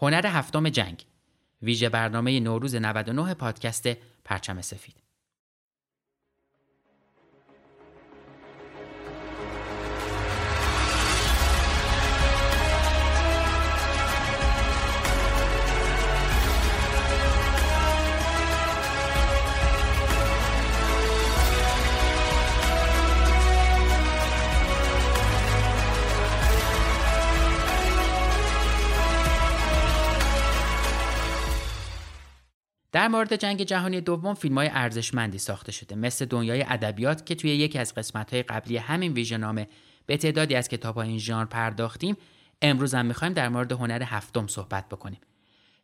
هنر هفتم جنگ. ویژه برنامه نوروز 99 پادکست پرچم سفید. در مورد جنگ جهانی دوم فیلم های ارزشمندی ساخته شده مثل دنیای ادبیات که توی یکی از قسمت های قبلی همین ویژنامه به تعدادی از کتاب های این ژانر پرداختیم امروز هم می‌خوایم در مورد هنر هفتم صحبت بکنیم.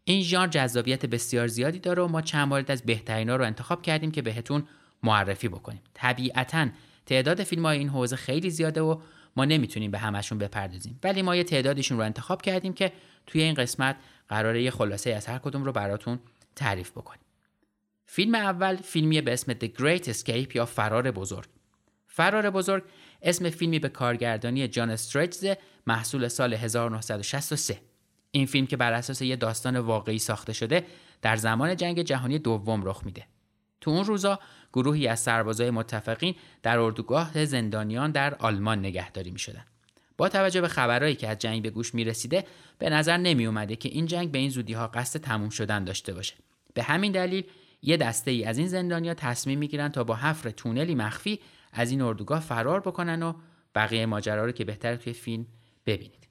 این ژانر جذابیت بسیار زیادی داره و ما چند مورد از بهترینا رو انتخاب کردیم که بهتون معرفی بکنیم. طبیعتا تعداد فیلم های این حوزه خیلی زیاده و ما نمی‌تونیم به همشون بپردازیم. ولی ما یه تعدادشون رو انتخاب کردیم که توی این قسمت قراره یه خلاصه از هر کدوم رو براتون تعریف بکنیم. فیلم اول فیلمی به اسم The Great Escape یا فرار بزرگ. فرار بزرگ اسم فیلمی به کارگردانی جان استریتز محصول سال 1963. این فیلم که بر اساس یه داستان واقعی ساخته شده در زمان جنگ جهانی دوم رخ میده. تو اون روزا گروهی از سربازای متفقین در اردوگاه زندانیان در آلمان نگهداری می شدن. با توجه به خبرهایی که از جنگ به گوش می رسیده به نظر نمی اومده که این جنگ به این زودی ها قصد تموم شدن داشته باشه. به همین دلیل یه دسته ای از این زندانیا تصمیم می‌گیرن تا با حفر تونلی مخفی از این اردوگاه فرار بکنن و بقیه ماجرا رو که بهتر توی فیلم ببینید.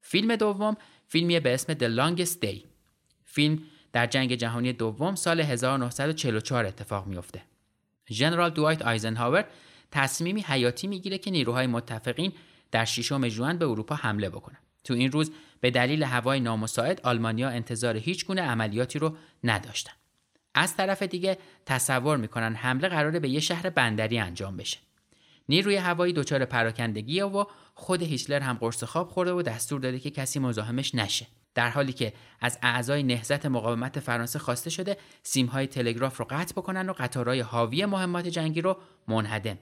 فیلم دوم فیلمی به اسم The Longest Day. فیلم در جنگ جهانی دوم سال 1944 اتفاق میافته. ژنرال دوایت آیزنهاور تصمیمی حیاتی می‌گیره که نیروهای متفقین در ششم ژوئن به اروپا حمله بکنن. تو این روز به دلیل هوای نامساعد آلمانیا انتظار هیچ گونه عملیاتی رو نداشتن. از طرف دیگه تصور می‌کنن حمله قراره به یه شهر بندری انجام بشه. نیروی هوایی دچار پراکندگی و خود هیتلر هم قرص خواب خورده و دستور داده که کسی مزاحمش نشه. در حالی که از اعضای نهضت مقاومت فرانسه خواسته شده سیمهای تلگراف رو قطع بکنن و قطارهای حاوی مهمات جنگی رو منهدم.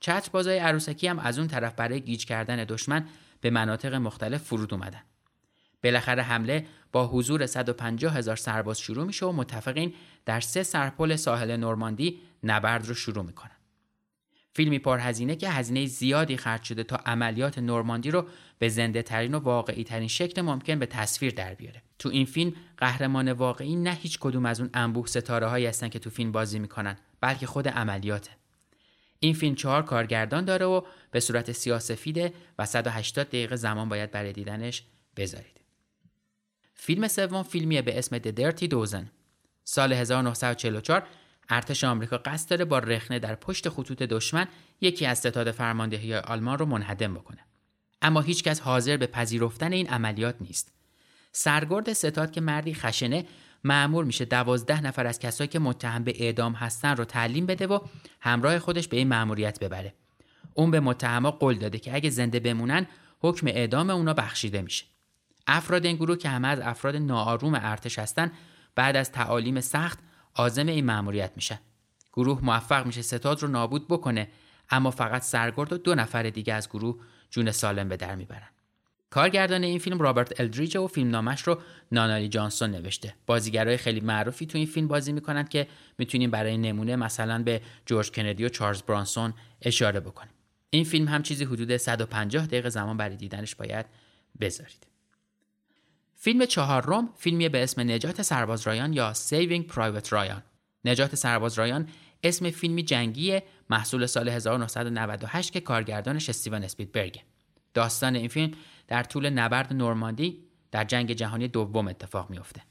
چتر بازای عروسکی هم از اون طرف برای گیج کردن دشمن به مناطق مختلف فرود اومدن. بالاخره حمله با حضور 150 هزار سرباز شروع میشه و متفقین در سه سرپل ساحل نورماندی نبرد رو شروع می‌کنن. فیلمی پرهزینه که هزینه زیادی خرج شده تا عملیات نورماندی رو به زنده ترین و واقعی ترین شکل ممکن به تصویر در بیاره. تو این فیلم قهرمان واقعی نه هیچ کدوم از اون انبوه ستاره هایی هستن که تو فیلم بازی می‌کنن بلکه خود عملیاته. این فیلم چهار کارگردان داره و به صورت سیاسفیده و 180 دقیقه زمان باید برای دیدنش بذارید. فیلم سوم فیلمیه به اسم The Dirty Dozen. سال 1944 ارتش آمریکا قصد داره با رخنه در پشت خطوط دشمن یکی از ستاد فرماندهی آلمان رو منهدم بکنه. اما هیچکس حاضر به پذیرفتن این عملیات نیست. سرگرد ستاد که مردی خشنه معمور میشه دوازده نفر از کسایی که متهم به اعدام هستن رو تعلیم بده و همراه خودش به این مأموریت ببره. اون به متهما قول داده که اگه زنده بمونن حکم اعدام اونا بخشیده میشه. افراد این گروه که همه از افراد ناآروم ارتش هستن بعد از تعالیم سخت عازم این مأموریت میشن. گروه موفق میشه ستاد رو نابود بکنه اما فقط سرگرد و دو نفر دیگه از گروه جون سالم به در می‌برن. کارگردان این فیلم رابرت الدریج و فیلمنامش رو نانالی جانسون نوشته. بازیگرای خیلی معروفی تو این فیلم بازی می‌کنن که می‌تونیم برای نمونه مثلا به جورج کندی و چارلز برانسون اشاره بکنیم. این فیلم هم چیزی حدود 150 دقیقه زمان برای دیدنش باید بذارید. فیلم چهارم فیلمی به اسم نجات سرباز رایان یا Saving Private رایان. نجات سرباز رایان اسم فیلمی جنگی محصول سال 1998 که کارگردانش استیون اسپیدبرگ. داستان این فیلم در طول نبرد نورماندی در جنگ جهانی دوم اتفاق میافته.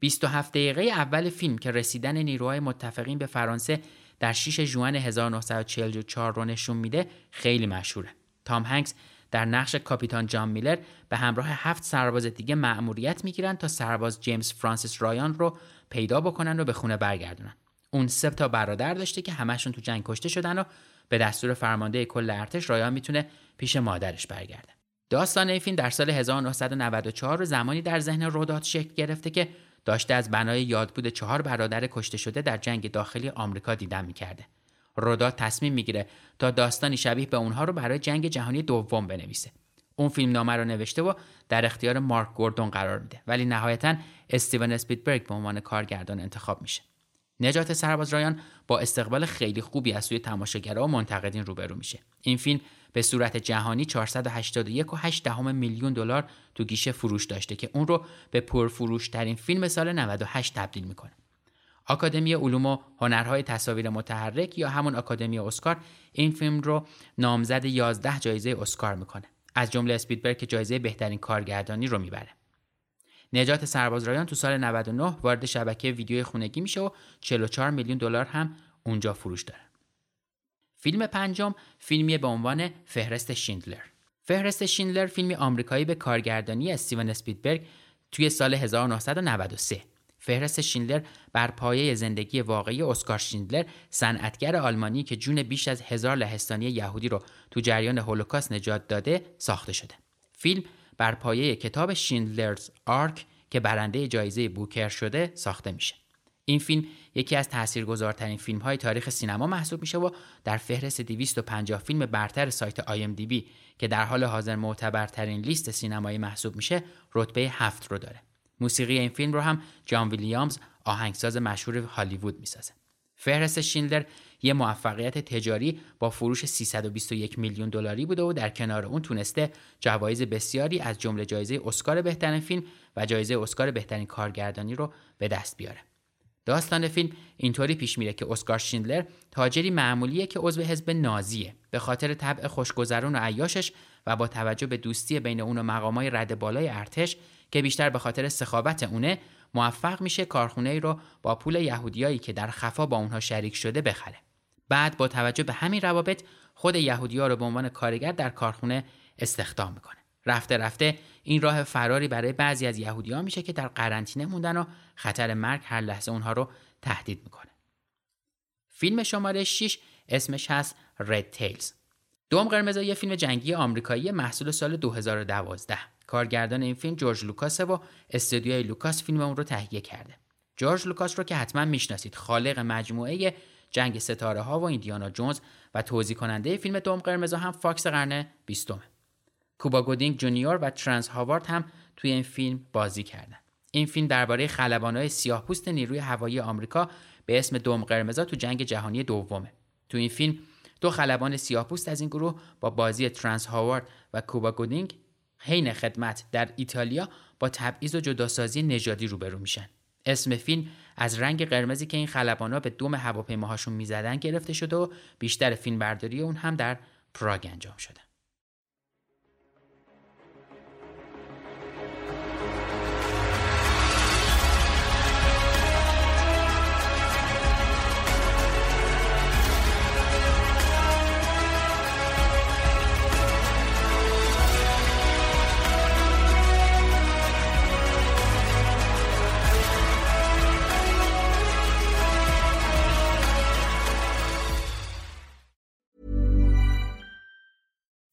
27 دقیقه اول فیلم که رسیدن نیروهای متفقین به فرانسه در 6 ژوئن 1944 رو نشون میده خیلی مشهوره. تام هنگس در نقش کاپیتان جان میلر به همراه هفت سرباز دیگه مأموریت می‌گیرن تا سرباز جیمز فرانسیس رایان رو پیدا بکنن و به خونه برگردونن اون سه تا برادر داشته که همشون تو جنگ کشته شدن و به دستور فرمانده کل ارتش رایان می‌تونه پیش مادرش برگرده داستان این فیلم در سال 1994 رو زمانی در ذهن رودات شکل گرفته که داشته از بنای یادبود چهار برادر کشته شده در جنگ داخلی آمریکا دیدن می‌کرده. رودات تصمیم می‌گیره تا داستانی شبیه به اونها رو برای جنگ جهانی دوم بنویسه. اون فیلم نامه رو نوشته و در اختیار مارک گوردون قرار میده ولی نهایتا استیون اسپیدبرگ به عنوان کارگردان انتخاب میشه. نجات سرباز رایان با استقبال خیلی خوبی از سوی تماشاگرها و منتقدین روبرو میشه. این فیلم به صورت جهانی 481.8 میلیون دلار تو گیشه فروش داشته که اون رو به پرفروش ترین فیلم سال 98 تبدیل می‌کنه. آکادمی علوم و هنرهای تصاویر متحرک یا همون آکادمی اسکار این فیلم رو نامزد 11 جایزه اسکار می‌کنه. از جمله اسپیدبرگ که جایزه بهترین کارگردانی رو می‌بره. نجات سرباز رایان تو سال 99 وارد شبکه ویدیوی خونگی میشه و 44 میلیون دلار هم اونجا فروش داره. فیلم پنجم فیلمی به عنوان فهرست شیندلر. فهرست شیندلر فیلمی آمریکایی به کارگردانی استیون اسپیدبرگ توی سال 1993 فهرست شیندلر بر پایه زندگی واقعی اسکار شیندلر صنعتگر آلمانی که جون بیش از هزار لهستانی یهودی رو تو جریان هولوکاست نجات داده ساخته شده. فیلم بر پایه کتاب شیندلرز آرک که برنده جایزه بوکر شده ساخته میشه. این فیلم یکی از تاثیرگذارترین فیلم های تاریخ سینما محسوب میشه و در فهرست 250 فیلم برتر سایت IMDb که در حال حاضر معتبرترین لیست سینمایی محسوب میشه رتبه هفت رو داره. موسیقی این فیلم رو هم جان ویلیامز آهنگساز مشهور هالیوود می‌سازه. فهرست شیندلر یه موفقیت تجاری با فروش 321 میلیون دلاری بوده و در کنار اون تونسته جوایز بسیاری از جمله جایزه اسکار بهترین فیلم و جایزه اسکار بهترین کارگردانی رو به دست بیاره. داستان فیلم اینطوری پیش میره که اسکار شیندلر تاجری معمولیه که عضو حزب نازیه به خاطر طبع خوشگذرون و عیاشش و با توجه به دوستی بین اون و مقامای رد بالای ارتش که بیشتر به خاطر سخاوت اونه موفق میشه کارخونه ای رو با پول یهودیایی که در خفا با اونها شریک شده بخره بعد با توجه به همین روابط خود یهودیا رو به عنوان کارگر در کارخونه استخدام می‌کنه رفته رفته این راه فراری برای بعضی از یهودیان میشه که در قرنطینه موندن و خطر مرگ هر لحظه اونها رو تهدید می‌کنه. فیلم شماره 6 اسمش هست Red Tails. دم قرمز یه فیلم جنگی آمریکایی محصول سال 2012. کارگردان این فیلم جورج لوکاسه و استودیوی لوکاس فیلم اون رو تهیه کرده. جورج لوکاس رو که حتما می‌شناسید خالق مجموعه جنگ ستاره ها و ایندیانا جونز و توزیع کننده فیلم دم قرمز هم فاکس قرن بیستمه. کوبا گودینگ جونیور و ترانس هاوارد هم توی این فیلم بازی کردن. این فیلم درباره خلبانای سیاهپوست نیروی هوایی آمریکا به اسم دم قرمزا تو جنگ جهانی دومه. تو این فیلم دو خلبان سیاهپوست از این گروه با بازی ترانس هاوارد و کوبا گودینگ حین خدمت در ایتالیا با تبعیض و جداسازی نژادی روبرو میشن. اسم فیلم از رنگ قرمزی که این خلبانا به دوم هواپیماهاشون می‌زدن گرفته شده و بیشتر فیلم برداری اون هم در پراگ انجام شده.